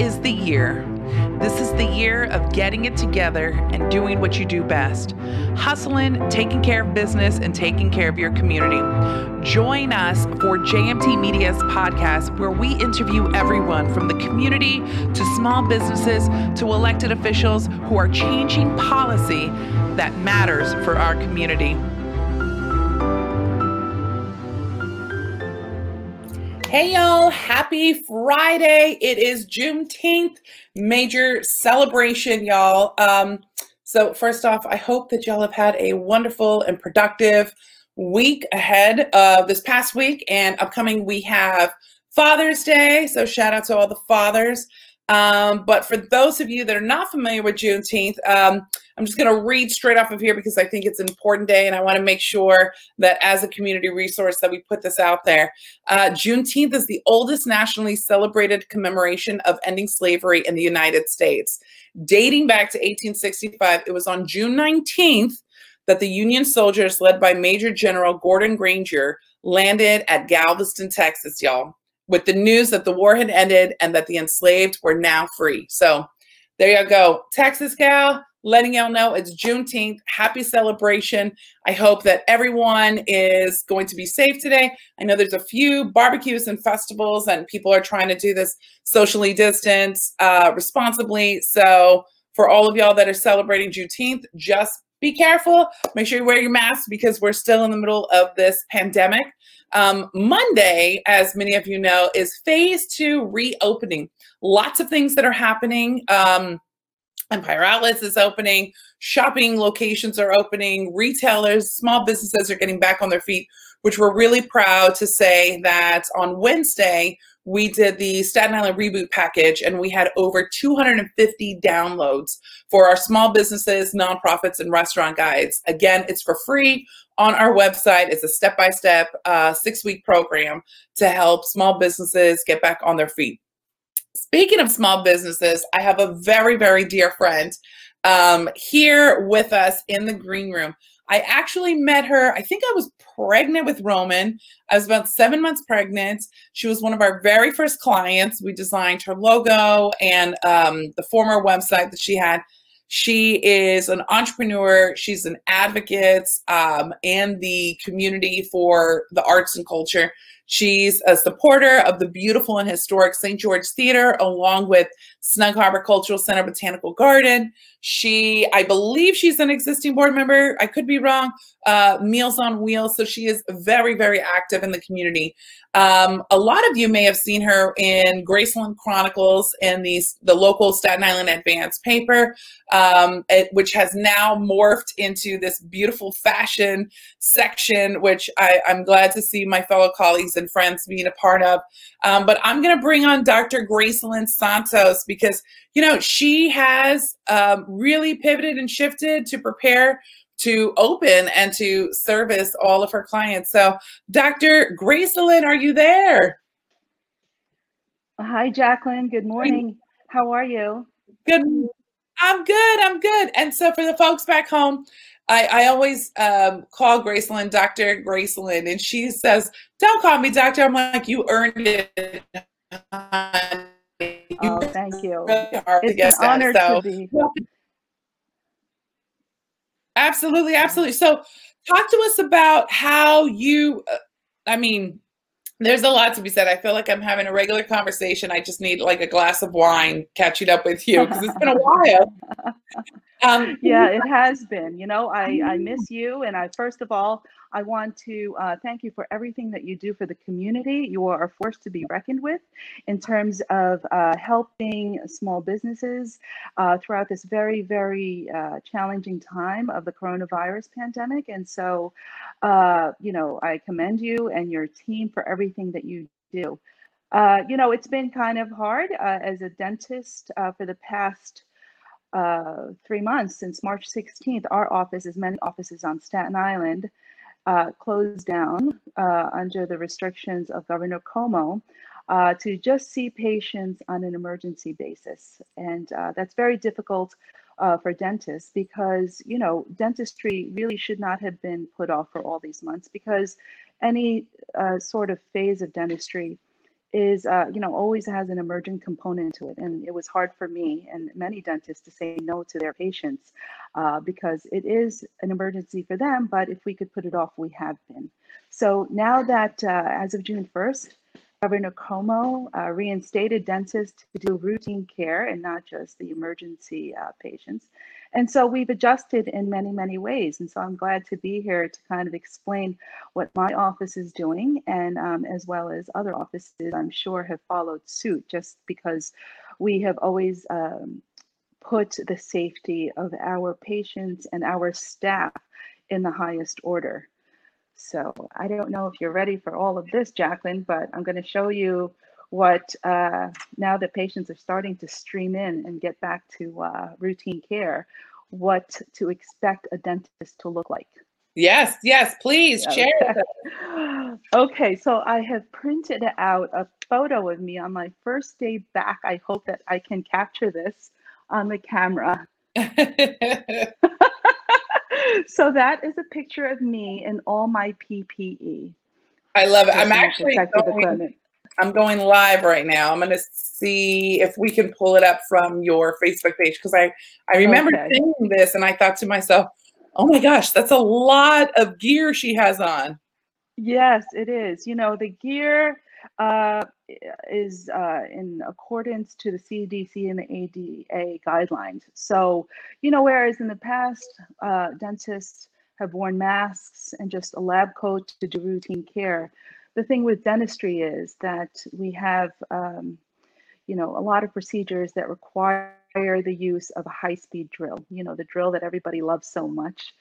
is the year. This is the year of getting it together and doing what you do best hustling, taking care of business, and taking care of your community. Join us for JMT Media's podcast, where we interview everyone from the community to small businesses to elected officials who are changing policy that matters for our community. Hey y'all, happy Friday. It is Juneteenth, major celebration, y'all. Um, so, first off, I hope that y'all have had a wonderful and productive week ahead of this past week and upcoming. We have Father's Day, so shout out to all the fathers. Um, but for those of you that are not familiar with Juneteenth, um, I'm just going to read straight off of here because I think it's an important day, and I want to make sure that as a community resource that we put this out there. Uh, Juneteenth is the oldest nationally celebrated commemoration of ending slavery in the United States, dating back to 1865. It was on June 19th that the Union soldiers, led by Major General Gordon Granger, landed at Galveston, Texas, y'all with the news that the war had ended and that the enslaved were now free. So there you go. Texas Gal, letting y'all know it's Juneteenth. Happy celebration. I hope that everyone is going to be safe today. I know there's a few barbecues and festivals, and people are trying to do this socially distance uh, responsibly. So for all of y'all that are celebrating Juneteenth, just be careful. Make sure you wear your mask because we're still in the middle of this pandemic. Um, Monday, as many of you know, is phase two reopening. Lots of things that are happening. Um, Empire Outlets is opening, shopping locations are opening, retailers, small businesses are getting back on their feet, which we're really proud to say that on Wednesday, we did the Staten Island Reboot package and we had over 250 downloads for our small businesses, nonprofits, and restaurant guides. Again, it's for free on our website. It's a step by step six week program to help small businesses get back on their feet. Speaking of small businesses, I have a very, very dear friend um, here with us in the green room. I actually met her, I think I was pregnant with Roman. I was about seven months pregnant. She was one of our very first clients. We designed her logo and um, the former website that she had. She is an entrepreneur. She's an advocate um, and the community for the arts and culture. She's a supporter of the beautiful and historic St. George Theater, along with Snug Harbor Cultural Center Botanical Garden. She, I believe she's an existing board member. I could be wrong. Uh, Meals on Wheels. So she is very, very active in the community. Um, a lot of you may have seen her in Gracelyn Chronicles and the, the local Staten Island Advance paper, um, it, which has now morphed into this beautiful fashion section, which I, I'm glad to see my fellow colleagues and friends being a part of. Um, but I'm going to bring on Dr. Gracelyn Santos because, you know, she has um, really pivoted and shifted to prepare to open and to service all of her clients. So, Dr. Gracelyn, are you there? Hi, Jacqueline. Good morning. How are you? Good. I'm good. I'm good. And so, for the folks back home, I, I always um, call Gracelyn Dr. Gracelyn, and she says, "Don't call me doctor." I'm like, "You earned it." oh, thank you. Really it's an honor so, to be. Absolutely, absolutely. So, talk to us about how you. Uh, I mean, there's a lot to be said. I feel like I'm having a regular conversation. I just need like a glass of wine catching up with you because it's been a while. Um, yeah, it has been. You know, I, I miss you. And I, first of all, I want to uh, thank you for everything that you do for the community. You are a force to be reckoned with in terms of uh, helping small businesses uh, throughout this very, very uh, challenging time of the coronavirus pandemic. And so, uh, you know, I commend you and your team for everything that you do. Uh, you know, it's been kind of hard as a dentist for the past uh, three months since March 16th, our office, as many offices on Staten Island, uh, closed down uh, under the restrictions of Governor Cuomo uh, to just see patients on an emergency basis. And uh, that's very difficult uh, for dentists because, you know, dentistry really should not have been put off for all these months because any sort of phase of dentistry is, uh, you know, always has an emergent component to it. And it was hard for me and many dentists to say no to their patients uh, because it is an emergency for them. But if we could put it off, we have been. So now that uh, as of June 1st, Governor Cuomo uh, reinstated dentists to do routine care and not just the emergency uh, patients. And so we've adjusted in many, many ways. And so I'm glad to be here to kind of explain what my office is doing, and um, as well as other offices, I'm sure, have followed suit just because we have always um, put the safety of our patients and our staff in the highest order. So I don't know if you're ready for all of this, Jacqueline, but I'm going to show you what uh, now that patients are starting to stream in and get back to uh, routine care, what to expect a dentist to look like. Yes, yes, please share. okay, so I have printed out a photo of me on my first day back. I hope that I can capture this on the camera. so that is a picture of me in all my PPE. I love it. I'm actually going. I'm going live right now. I'm going to see if we can pull it up from your Facebook page because I I remember Okay. seeing this and I thought to myself, oh my gosh, that's a lot of gear she has on. Yes, it is. You know, the gear uh, is uh, in accordance to the CDC and the ADA guidelines. So, you know, whereas in the past, uh, dentists have worn masks and just a lab coat to do routine care, the thing with dentistry is that we have, um, you know, a lot of procedures that require the use of a high-speed drill, you know, the drill that everybody loves so much.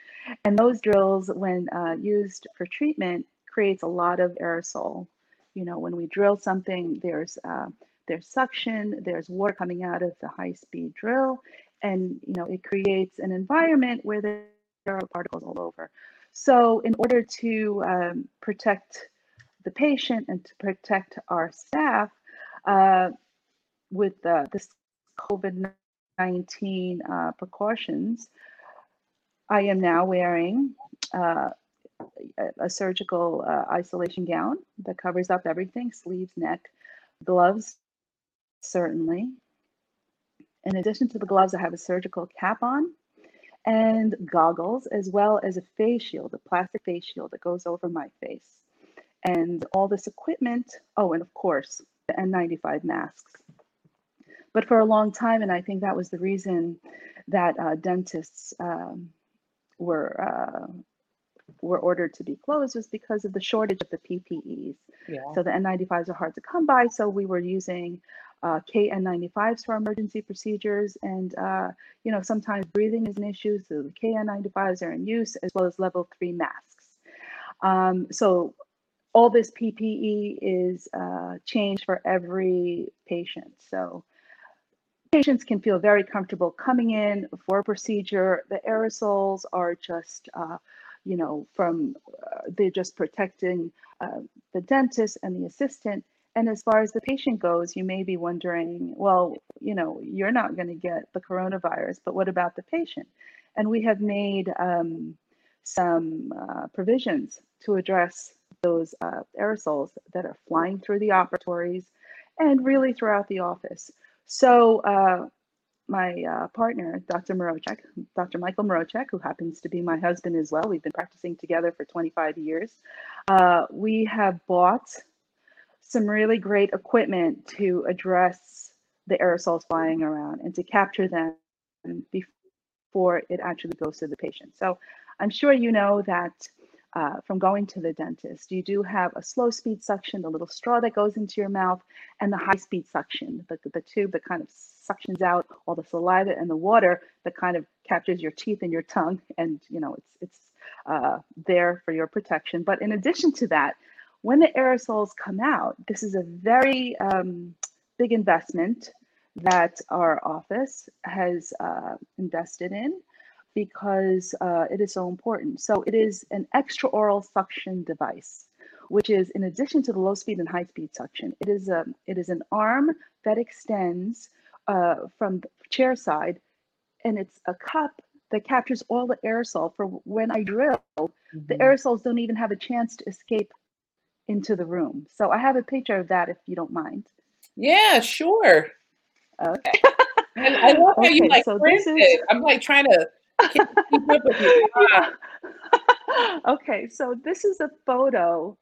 And those drills, when uh, used for treatment, creates a lot of aerosol. You know, when we drill something, there's uh, there's suction, there's water coming out of the high-speed drill, and you know, it creates an environment where there are particles all over. So, in order to um, protect the patient and to protect our staff uh, with uh, this COVID 19 uh, precautions, I am now wearing uh, a, surgical uh, isolation gown that covers up everything sleeves, neck, gloves, certainly. In addition to the gloves, I have a surgical cap on and goggles, as well as a face shield, a plastic face shield that goes over my face. And all this equipment, oh, and of course, the N95 masks. But for a long time, and I think that was the reason that uh, dentists um, were uh, were ordered to be closed was because of the shortage of the PPEs. Yeah. So the N95s are hard to come by. So we were using uh, KN95s for emergency procedures. And, uh, you know, sometimes breathing is an issue. So the KN95s are in use as well as level three masks. Um, so all this PPE is uh, changed for every patient. So patients can feel very comfortable coming in for a procedure. The aerosols are just, uh, you know, from uh, they're just protecting uh, the dentist and the assistant. And as far as the patient goes, you may be wondering, well, you know, you're not going to get the coronavirus, but what about the patient? And we have made um, some uh, provisions to address those uh, aerosols that are flying through the operatories and really throughout the office. So uh, my uh, partner, Dr. Morochek, Dr. Michael Morochek, who happens to be my husband as well, we've been practicing together for 25 years. Uh, we have bought some really great equipment to address the aerosols flying around and to capture them before it actually goes to the patient. So I'm sure you know that uh, from going to the dentist, you do have a slow speed suction, the little straw that goes into your mouth, and the high speed suction, the, the tube that kind of suctions out all the saliva and the water that kind of captures your teeth and your tongue. And, you know, it's, it's uh, there for your protection. But in addition to that, when the aerosols come out, this is a very um, big investment that our office has uh, invested in because uh, it is so important. So it is an extraoral suction device, which is in addition to the low speed and high speed suction, it is a it is an arm that extends uh, from the chair side, and it's a cup that captures all the aerosol for when I drill. The Mhm. aerosols don't even have a chance to escape into the room. So I have a picture of that if you don't mind. Yeah, sure. Okay. And I love how okay, you like so this is... I'm like trying to keep up with you. okay, so this is a photo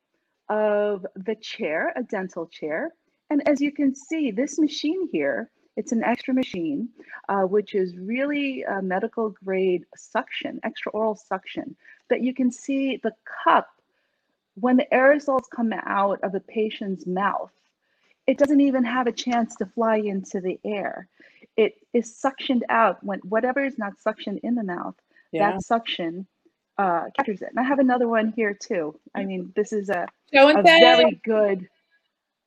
of the chair, a dental chair. And as you can see, this machine here, it's an extra machine, uh, which is really a medical grade suction, extra oral suction, that you can see the cup when the aerosols come out of a patient's mouth. It doesn't even have a chance to fly into the air. It is suctioned out when whatever is not suctioned in the mouth, yeah. that suction uh, captures it. And I have another one here too. I mean, this is a, a very good,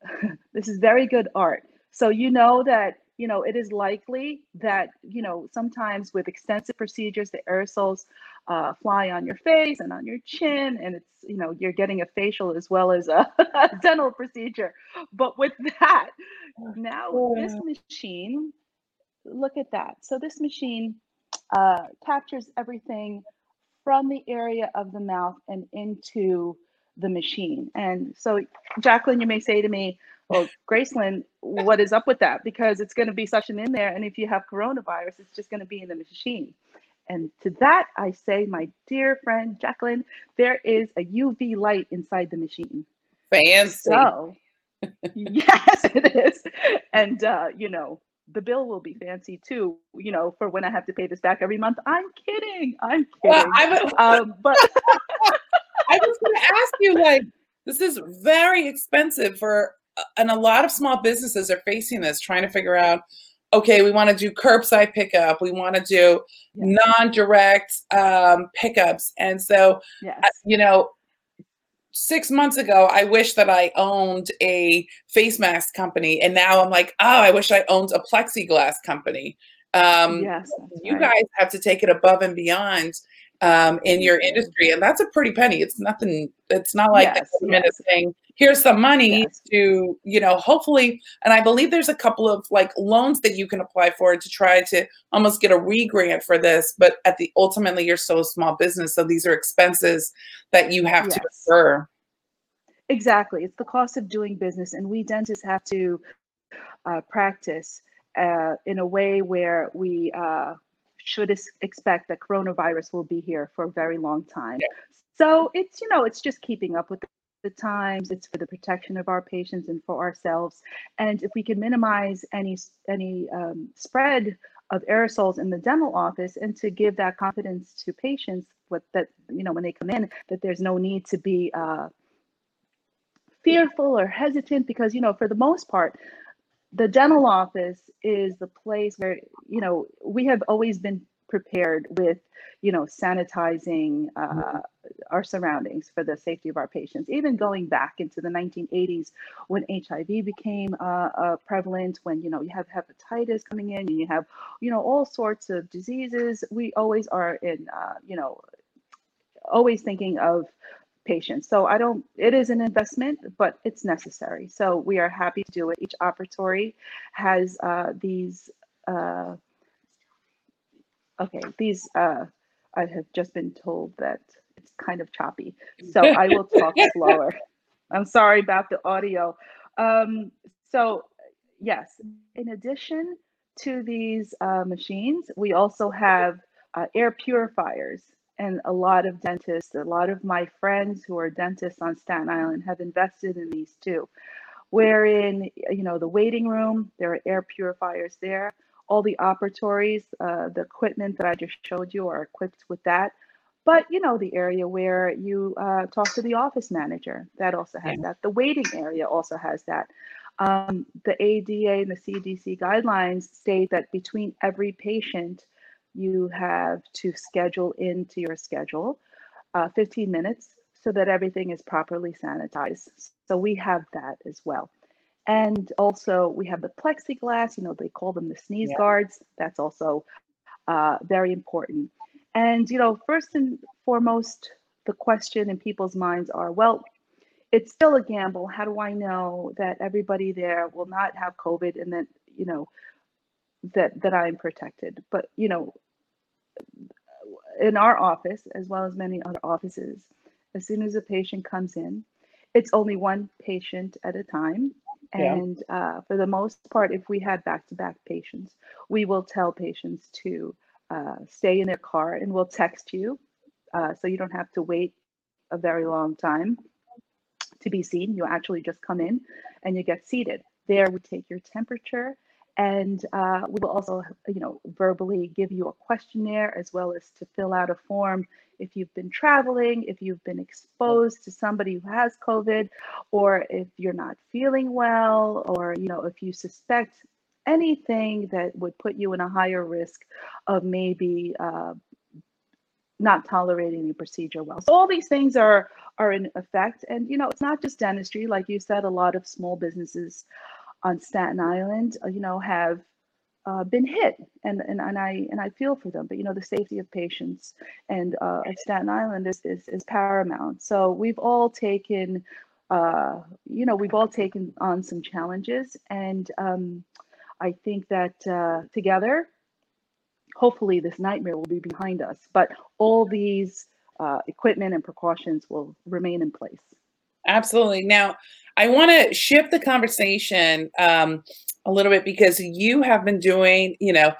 this is very good art. So you know that, you know, it is likely that, you know, sometimes with extensive procedures, the aerosols uh, fly on your face and on your chin, and it's, you know, you're getting a facial as well as a, dental procedure. But with that, now this machine, look at that. So this machine uh, captures everything from the area of the mouth and into the machine. And so, Jacqueline, you may say to me, well, Gracelyn, what is up with that? Because it's going to be suction in there. And if you have coronavirus, it's just going to be in the machine. And to that, I say, my dear friend Jacqueline, there is a UV light inside the machine. Fancy. So, yes, it is. And, uh, you know, the bill will be fancy too, you know, for when I have to pay this back every month. I'm kidding. I'm kidding. Well, I um, but I was going to ask you, like, this is very expensive for, uh, and a lot of small businesses are facing this, trying to figure out, okay, we want to do curbside pickup, we want to do yes. non-direct um, pickups, and so, yes. uh, you know, six months ago, I wish that I owned a face mask company. And now I'm like, oh, I wish I owned a plexiglass company. Um, yes, you right. guys have to take it above and beyond um, in your industry. And that's a pretty penny. It's nothing, it's not like yes, the government yes. is saying, here's some money yes. to, you know, hopefully, and I believe there's a couple of like loans that you can apply for to try to almost get a re-grant for this. But at the ultimately, you're still a small business. So these are expenses that you have to incur. Exactly. It's the cost of doing business. And we dentists have to uh, practice uh, in a way where we uh, should expect that coronavirus will be here for a very long time. Yeah. So it's, you know, it's just keeping up with the times. It's for the protection of our patients and for ourselves. And if we can minimize any any um, spread of aerosols in the dental office and to give that confidence to patients what that you know when they come in that there's no need to be uh, fearful or hesitant because you know for the most part the dental office is the place where you know we have always been prepared with you know sanitizing uh, mm-hmm. Our surroundings for the safety of our patients even going back into the 1980s when hiv became uh, uh, prevalent when you know you have hepatitis coming in and you have you know all sorts of diseases we always are in uh, you know always thinking of patients. So I don't, it is an investment, but it's necessary. So we are happy to do it. Each operatory has uh, these, uh, okay, these, uh, I have just been told that it's kind of choppy. So I will talk slower. I'm sorry about the audio. Um, so yes, in addition to these uh, machines, we also have uh, air purifiers and a lot of dentists, a lot of my friends who are dentists on Staten Island have invested in these too. Wherein, you know, the waiting room, there are air purifiers there. All the operatories, uh, the equipment that I just showed you are equipped with that. But you know, the area where you uh, talk to the office manager, that also has yeah. that. The waiting area also has that. Um, the ADA and the CDC guidelines state that between every patient, you have to schedule into your schedule uh, 15 minutes so that everything is properly sanitized. So we have that as well. And also we have the plexiglass, you know, they call them the sneeze yeah. guards. That's also uh, very important. And, you know, first and foremost, the question in people's minds are, well, it's still a gamble. How do I know that everybody there will not have COVID and that, you know, that that I'm protected? But, you know, in our office, as well as many other offices, as soon as a patient comes in, it's only one patient at a time. And uh, for the most part, if we had back to back patients, we will tell patients to uh, stay in their car and we'll text you uh, so you don't have to wait a very long time to be seen. You actually just come in and you get seated. There, we take your temperature and uh, we will also, you know, verbally give you a questionnaire as well as to fill out a form if you've been traveling, if you've been exposed to somebody who has COVID, or if you're not feeling well, or you know, if you suspect anything that would put you in a higher risk of maybe uh, not tolerating the procedure well. So all these things are are in effect, and you know, it's not just dentistry. Like you said, a lot of small businesses on Staten Island, uh, you know, have uh, been hit, and, and and I and I feel for them. But you know, the safety of patients and uh, of Staten Island is, is is paramount. So we've all taken, uh, you know, we've all taken on some challenges, and um, I think that uh, together, hopefully, this nightmare will be behind us. But all these uh, equipment and precautions will remain in place. Absolutely. Now, I want to shift the conversation um, a little bit because you have been doing, you know,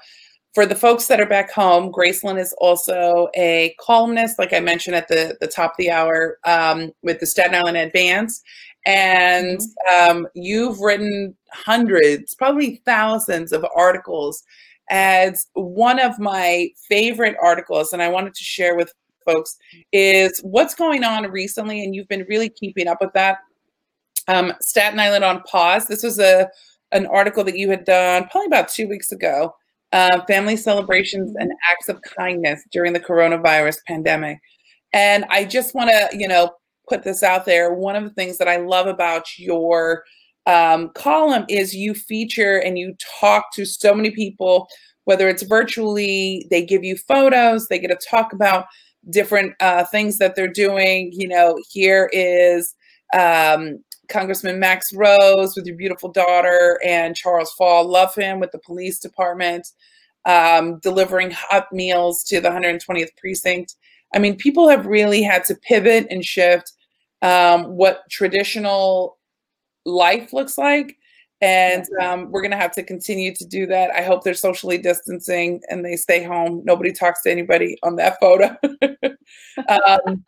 for the folks that are back home, Gracelyn is also a columnist, like I mentioned at the, the top of the hour um, with the Staten Island Advance. And mm-hmm. um, you've written hundreds, probably thousands of articles. As one of my favorite articles, and I wanted to share with folks, is what's going on recently. And you've been really keeping up with that. Um, Staten Island on pause. This was a an article that you had done probably about two weeks ago uh, family celebrations and acts of kindness during the coronavirus pandemic. And I just want to, you know, put this out there. One of the things that I love about your um, column is you feature and you talk to so many people, whether it's virtually, they give you photos, they get to talk about different uh, things that they're doing. You know, here is um, Congressman Max Rose with your beautiful daughter and Charles Fall. Love him with the police department, um, delivering hot meals to the 120th precinct. I mean, people have really had to pivot and shift um, what traditional life looks like. And um, we're going to have to continue to do that. I hope they're socially distancing and they stay home. Nobody talks to anybody on that photo. um,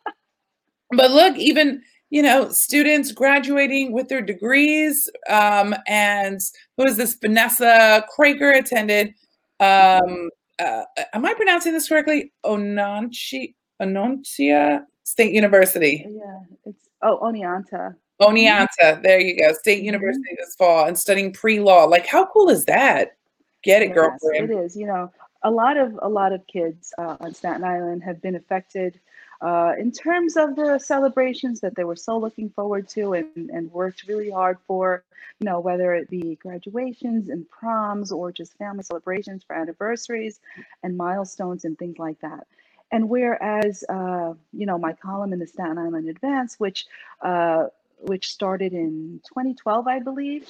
but look, even you know, students graduating with their degrees. Um, and who is this? Vanessa Krager attended. Um, uh, am I pronouncing this correctly? Ononchi, Ononcia State University. Yeah, it's oh Oneonta. Oneonta. There you go. State mm-hmm. University this fall and studying pre-law. Like, how cool is that? Get it, yes, girlfriend. It is. You know, a lot of a lot of kids uh, on Staten Island have been affected uh, in terms of the celebrations that they were so looking forward to and, and worked really hard for, you know, whether it be graduations and proms or just family celebrations for anniversaries and milestones and things like that. And whereas, uh, you know, my column in the Staten Island Advance, which uh, which started in 2012, I believe,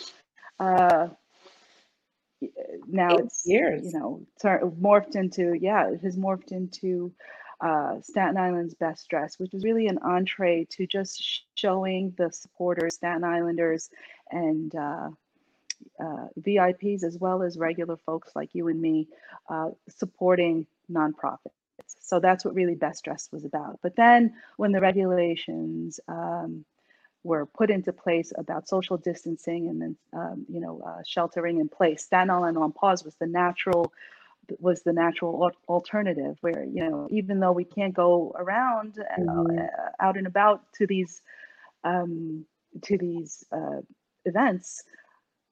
uh, now Eight it's years, you know, morphed into yeah, it has morphed into uh, Staten Island's Best Dress, which was really an entree to just showing the supporters, Staten Islanders, and uh, uh, VIPs, as well as regular folks like you and me, uh, supporting nonprofits. So that's what really Best Dress was about. But then when the regulations um, were put into place about social distancing and then, um, you know, uh, sheltering in place, Staten Island on pause was the natural was the natural alternative where you know even though we can't go around uh, mm-hmm. uh, out and about to these um, to these uh, events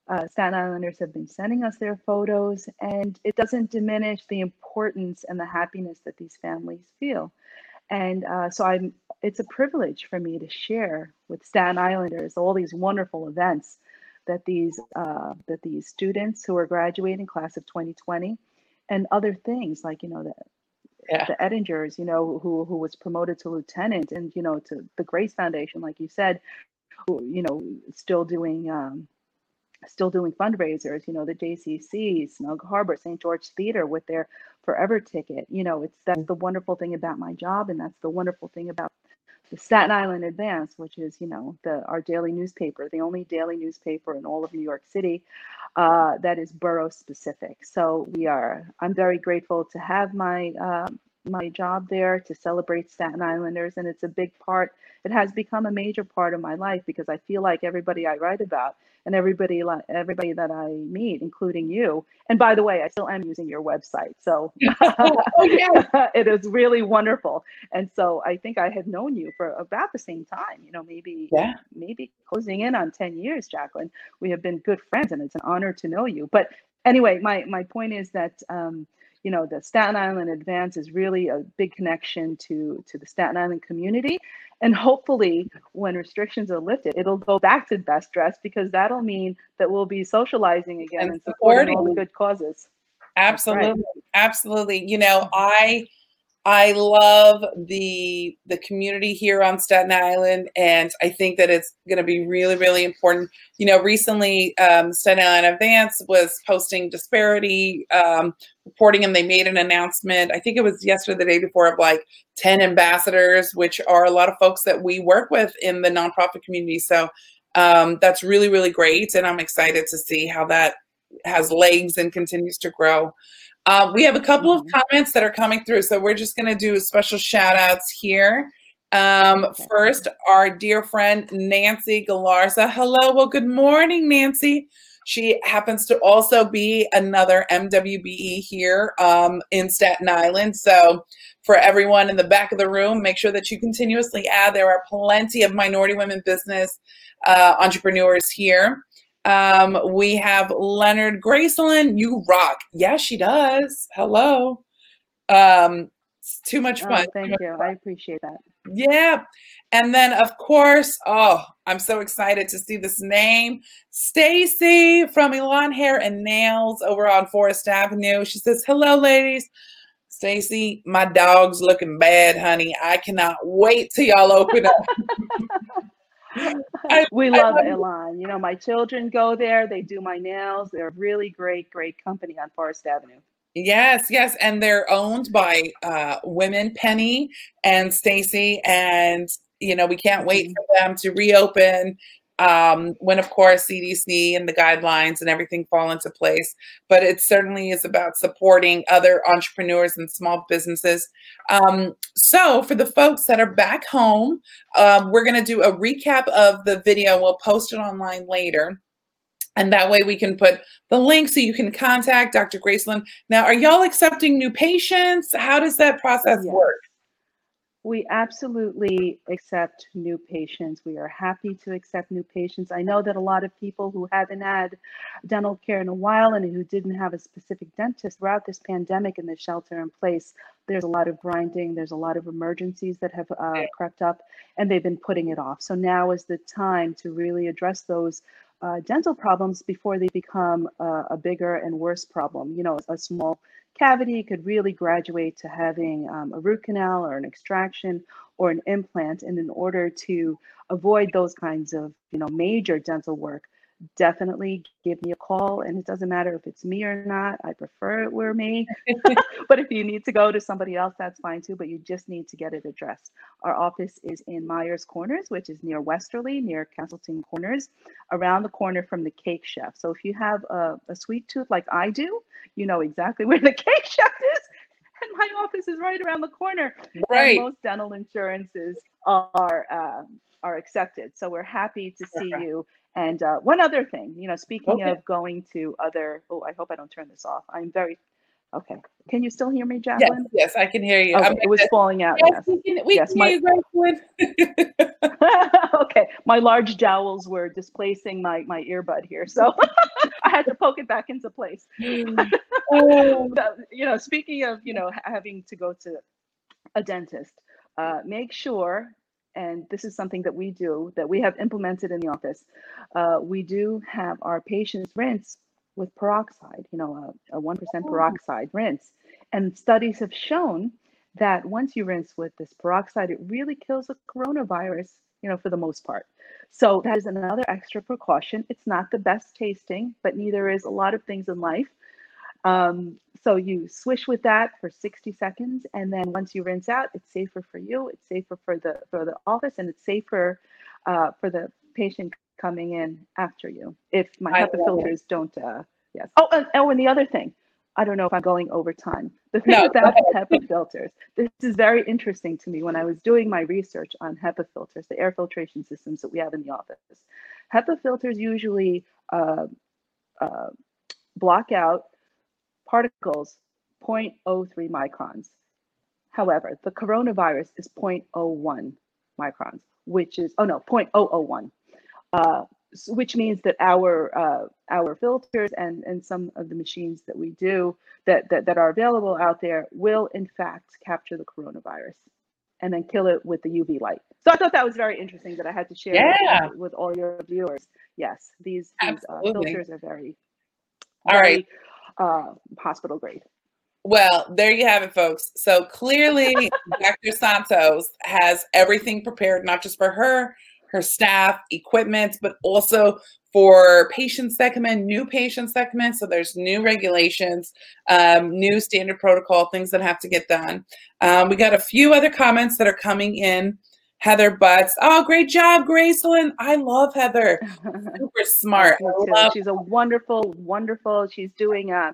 uh, Staten Islanders have been sending us their photos, and it doesn't diminish the importance and the happiness that these families feel. And uh, so I'm, it's a privilege for me to share with Staten Islanders all these wonderful events that these uh, that these students who are graduating class of 2020 and other things like you know the yeah. the Ettingers, you know, who who was promoted to lieutenant, and you know, to the Grace Foundation, like you said, who, you know, still doing um, still doing fundraisers. You know, the JCC, Snug Harbor, St. George Theater with their Forever ticket. You know, it's that's the wonderful thing about my job, and that's the wonderful thing about the Staten Island Advance, which is, you know, the our daily newspaper, the only daily newspaper in all of New York City uh, that is borough specific. So we are. I'm very grateful to have my uh, my job there to celebrate Staten Islanders, and it's a big part. It has become a major part of my life because I feel like everybody I write about and everybody everybody that I meet, including you. And by the way, I still am using your website, so oh, yeah. it is really wonderful. And so I think I had known you for about the same time. You know, maybe yeah. maybe closing in on ten years, Jacqueline. We have been good friends, and it's an honor to know you. But anyway, my my point is that. Um, you know the Staten Island Advance is really a big connection to to the Staten Island community, and hopefully when restrictions are lifted, it'll go back to best dress because that'll mean that we'll be socializing again and, and supporting all the good causes. Absolutely, right. absolutely. You know, I I love the the community here on Staten Island, and I think that it's going to be really, really important. You know, recently um, Staten Island Advance was posting disparity um, reporting, and they made an announcement. I think it was yesterday, the day before, of like ten ambassadors, which are a lot of folks that we work with in the nonprofit community. So um, that's really, really great, and I'm excited to see how that has legs and continues to grow. Uh, we have a couple of mm-hmm. comments that are coming through, so we're just going to do special shout outs here. Um, first, our dear friend Nancy Galarza. Hello, well, good morning, Nancy. She happens to also be another MWBE here um, in Staten Island. So, for everyone in the back of the room, make sure that you continuously add. There are plenty of minority women business uh, entrepreneurs here. Um, we have Leonard Graceland. You rock. Yes, she does. Hello. Um, too much oh, fun. Oh, thank you. Fun. I appreciate that. Yeah. And then of course, oh, I'm so excited to see this name. Stacy from Elon Hair and Nails over on Forest Avenue. She says, "Hello ladies. Stacy, my dog's looking bad, honey. I cannot wait till y'all open up." I, we love I, Elan. You know, my children go there. They do my nails. They're a really great, great company on Forest Avenue. Yes, yes, and they're owned by uh, women, Penny and Stacy, and you know we can't wait mm-hmm. for them to reopen um, when of course CDC and the guidelines and everything fall into place. But it certainly is about supporting other entrepreneurs and small businesses. Um, so for the folks that are back home, um, we're going to do a recap of the video. We'll post it online later. And that way we can put the link so you can contact Dr. Gracelyn. Now, are y'all accepting new patients? How does that process yes. work? We absolutely accept new patients. We are happy to accept new patients. I know that a lot of people who haven't had dental care in a while and who didn't have a specific dentist throughout this pandemic and the shelter in place, there's a lot of grinding, there's a lot of emergencies that have uh, crept up, and they've been putting it off. So now is the time to really address those uh, dental problems before they become uh, a bigger and worse problem. You know, a small cavity could really graduate to having um, a root canal or an extraction or an implant. And in order to avoid those kinds of, you know, major dental work, definitely give me a call. And it doesn't matter if it's me or not. I prefer it were me. but if you need to go to somebody else, that's fine too. But you just need to get it addressed. Our office is in Meiers Corners, which is near Westerleigh, near Castleton Corners, around the corner from the Cake Chef. So if you have a, a sweet tooth like I do, you know exactly where the Cake Chef is. And my office is right around the corner. Right. And most dental insurances are um, are accepted. So we're happy to see you and uh, one other thing, you know, speaking okay. of going to other, oh, I hope I don't turn this off. I'm very, okay. Can you still hear me, Jacqueline? Yes, yes I can hear you. Okay, it was falling out. Yes, yes. we can, we yes, can my, you, okay, my large jowls were displacing my, my earbud here. So I had to poke it back into place. Mm. Oh. you know, speaking of, you know, having to go to a dentist, uh, make sure and this is something that we do that we have implemented in the office. Uh, we do have our patients rinse with peroxide, you know, a, a 1% peroxide rinse. And studies have shown that once you rinse with this peroxide, it really kills the coronavirus, you know, for the most part. So that is another extra precaution. It's not the best tasting, but neither is a lot of things in life. Um, so you swish with that for 60 seconds, and then once you rinse out, it's safer for you, it's safer for the for the office, and it's safer uh, for the patient coming in after you. If my HEPA filters don't, uh, yes. Oh, and, oh, and the other thing, I don't know if I'm going over time. The thing no, about HEPA filters, this is very interesting to me when I was doing my research on HEPA filters, the air filtration systems that we have in the office. HEPA filters usually uh, uh, block out particles 0.03 microns. However, the coronavirus is 0.01 microns, which is, oh no, 0.001, uh, which means that our uh, our filters and, and some of the machines that we do that, that, that are available out there will in fact capture the coronavirus and then kill it with the UV light. So I thought that was very interesting that I had to share yeah. with, with, all your viewers. Yes, these, these uh, filters are very, very all right. Uh, hospital grade. Well, there you have it, folks. So clearly, Dr. Santos has everything prepared, not just for her, her staff, equipment, but also for patients that come in, new patients that come in. So there's new regulations, um, new standard protocol, things that have to get done. Um, we got a few other comments that are coming in. Heather Butts. Oh, great job, Gracelyn. I love Heather. Super smart. She's a wonderful, wonderful. She's doing a,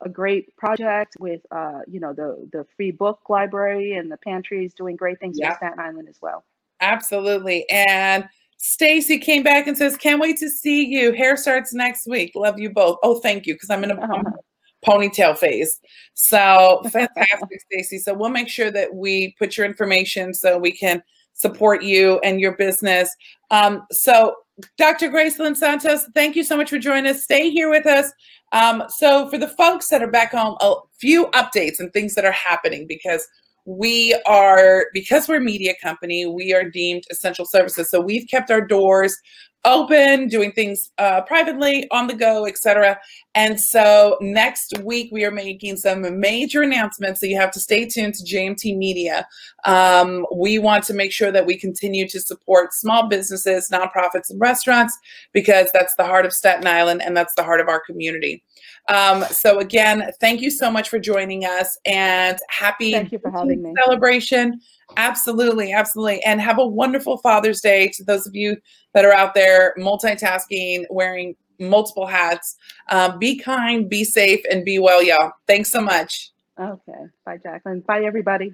a great project with uh, you know, the the free book library and the pantry is doing great things yeah. for Staten Island as well. Absolutely. And Stacy came back and says, "Can't wait to see you. Hair starts next week. Love you both." Oh, thank you, because I'm in a uh-huh. ponytail phase. So fantastic, Stacy. So we'll make sure that we put your information so we can support you and your business. Um, so, Dr. Gracelyn Santos, thank you so much for joining us. Stay here with us. Um, so, for the folks that are back home, a few updates and things that are happening because we are because we're a media company we are deemed essential services so we've kept our doors open doing things uh, privately on the go etc and so next week we are making some major announcements so you have to stay tuned to jmt media um, we want to make sure that we continue to support small businesses nonprofits and restaurants because that's the heart of staten island and that's the heart of our community um, so again, thank you so much for joining us and happy thank you for having me. celebration. Absolutely, absolutely. And have a wonderful Father's Day to those of you that are out there multitasking, wearing multiple hats. Um, be kind, be safe, and be well, y'all. Thanks so much. Okay. Bye, Jacqueline. Bye, everybody.